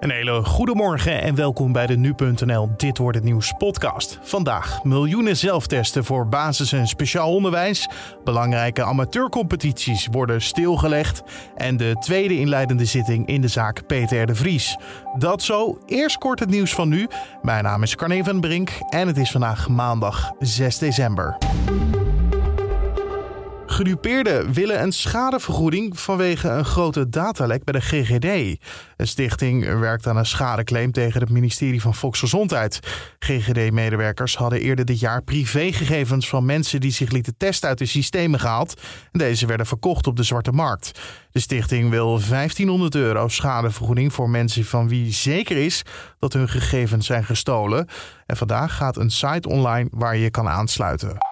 Een hele goede morgen en welkom bij de Nu.nl Dit wordt het nieuws podcast. Vandaag miljoenen zelftesten voor basis- en speciaal onderwijs. Belangrijke amateurcompetities worden stilgelegd. En de tweede inleidende zitting in de zaak Peter de Vries. Dat zo, eerst kort het nieuws van nu. Mijn naam is Carne van Brink en het is vandaag maandag 6 december. Gedupeerden willen een schadevergoeding vanwege een grote datalek bij de GGD. De stichting werkt aan een schadeclaim tegen het ministerie van Volksgezondheid. GGD-medewerkers hadden eerder dit jaar privégegevens van mensen die zich lieten testen uit de systemen gehaald. Deze werden verkocht op de zwarte markt. De stichting wil 1500 euro schadevergoeding voor mensen van wie zeker is dat hun gegevens zijn gestolen. En vandaag gaat een site online waar je je kan aansluiten.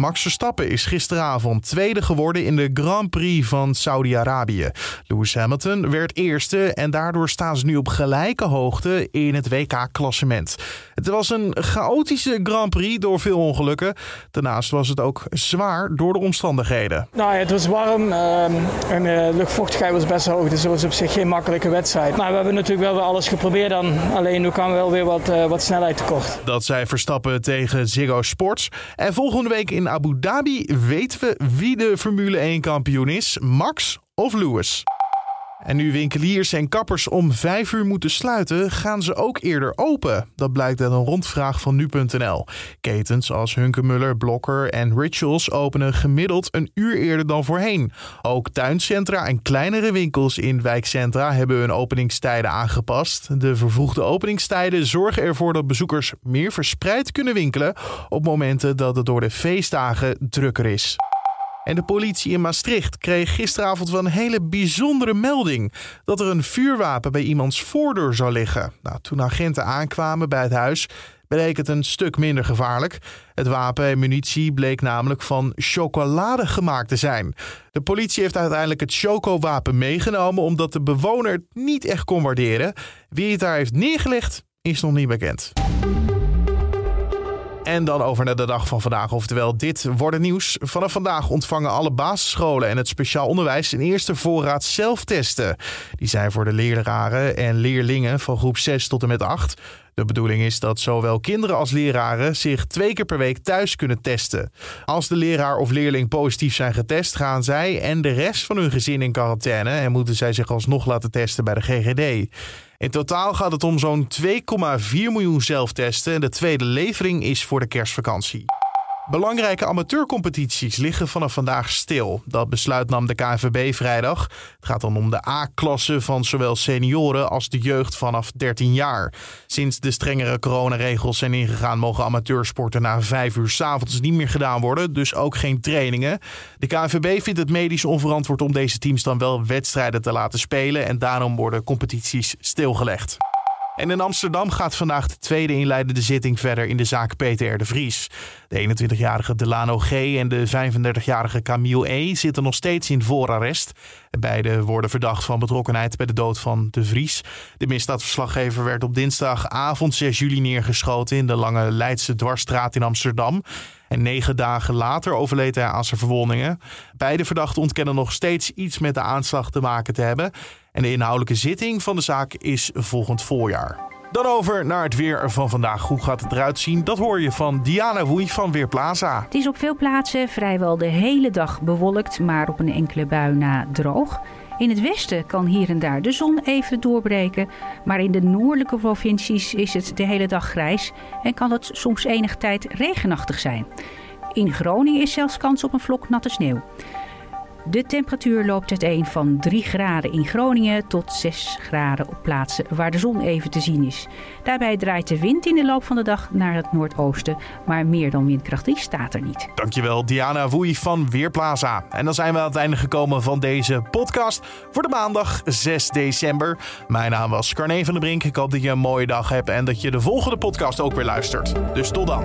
Max Verstappen is gisteravond tweede geworden in de Grand Prix van Saudi-Arabië. Lewis Hamilton werd eerste en daardoor staan ze nu op gelijke hoogte in het WK-klassement. Het was een chaotische Grand Prix door veel ongelukken. Daarnaast was het ook zwaar door de omstandigheden. Nou ja, het was warm ehm, en de eh, luchtvochtigheid was best hoog, dus het was op zich geen makkelijke wedstrijd. Maar we hebben natuurlijk wel weer alles geprobeerd dan. Alleen nu kwam wel weer wat, uh, wat snelheid tekort. Dat zei Verstappen tegen Ziggo Sports. En volgende week in Abu Dhabi weten we wie de Formule 1 kampioen is: Max of Lewis. En nu winkeliers en kappers om 5 uur moeten sluiten, gaan ze ook eerder open. Dat blijkt uit een rondvraag van nu.nl. Ketens als Hunkemuller, Blokker en Rituals openen gemiddeld een uur eerder dan voorheen. Ook tuincentra en kleinere winkels in wijkcentra hebben hun openingstijden aangepast. De vervroegde openingstijden zorgen ervoor dat bezoekers meer verspreid kunnen winkelen op momenten dat het door de feestdagen drukker is. En de politie in Maastricht kreeg gisteravond wel een hele bijzondere melding: dat er een vuurwapen bij iemands voordeur zou liggen. Nou, toen agenten aankwamen bij het huis, bleek het een stuk minder gevaarlijk. Het wapen en munitie bleek namelijk van chocolade gemaakt te zijn. De politie heeft uiteindelijk het chocowapen meegenomen omdat de bewoner het niet echt kon waarderen. Wie het daar heeft neergelegd, is nog niet bekend. En dan over naar de dag van vandaag. Oftewel, dit wordt het nieuws. Vanaf vandaag ontvangen alle basisscholen en het speciaal onderwijs een eerste voorraad zelftesten. Die zijn voor de leraren en leerlingen van groep 6 tot en met 8. De bedoeling is dat zowel kinderen als leraren zich twee keer per week thuis kunnen testen. Als de leraar of leerling positief zijn getest, gaan zij en de rest van hun gezin in quarantaine en moeten zij zich alsnog laten testen bij de GGD. In totaal gaat het om zo'n 2,4 miljoen zelftesten en de tweede levering is voor de kerstvakantie. Belangrijke amateurcompetities liggen vanaf vandaag stil. Dat besluit nam de KNVB vrijdag. Het gaat dan om de A-klasse van zowel senioren als de jeugd vanaf 13 jaar. Sinds de strengere coronaregels zijn ingegaan, mogen amateursporten na 5 uur s avonds niet meer gedaan worden, dus ook geen trainingen. De KNVB vindt het medisch onverantwoord om deze teams dan wel wedstrijden te laten spelen en daarom worden competities stilgelegd. En in Amsterdam gaat vandaag de tweede inleidende zitting verder in de zaak Peter de Vries. De 21-jarige Delano G. en de 35-jarige Camille E. zitten nog steeds in voorarrest. Beiden worden verdacht van betrokkenheid bij de dood van de Vries. De misdaadverslaggever werd op dinsdagavond 6 juli neergeschoten in de Lange Leidse Dwarsstraat in Amsterdam. En negen dagen later overleed hij aan zijn verwondingen. Beide verdachten ontkennen nog steeds iets met de aanslag te maken te hebben. En de inhoudelijke zitting van de zaak is volgend voorjaar. Dan over naar het weer van vandaag. Hoe gaat het eruit zien? Dat hoor je van Diana Woei van Weerplaza. Het is op veel plaatsen vrijwel de hele dag bewolkt, maar op een enkele bui na droog. In het westen kan hier en daar de zon even doorbreken, maar in de noordelijke provincies is het de hele dag grijs en kan het soms enige tijd regenachtig zijn. In Groningen is zelfs kans op een vlok natte sneeuw. De temperatuur loopt uiteen van 3 graden in Groningen tot 6 graden op plaatsen waar de zon even te zien is. Daarbij draait de wind in de loop van de dag naar het noordoosten, maar meer dan windkracht staat er niet. Dankjewel Diana Woei van Weerplaza. En dan zijn we aan het einde gekomen van deze podcast voor de maandag 6 december. Mijn naam was Carne van der Brink. Ik hoop dat je een mooie dag hebt en dat je de volgende podcast ook weer luistert. Dus tot dan.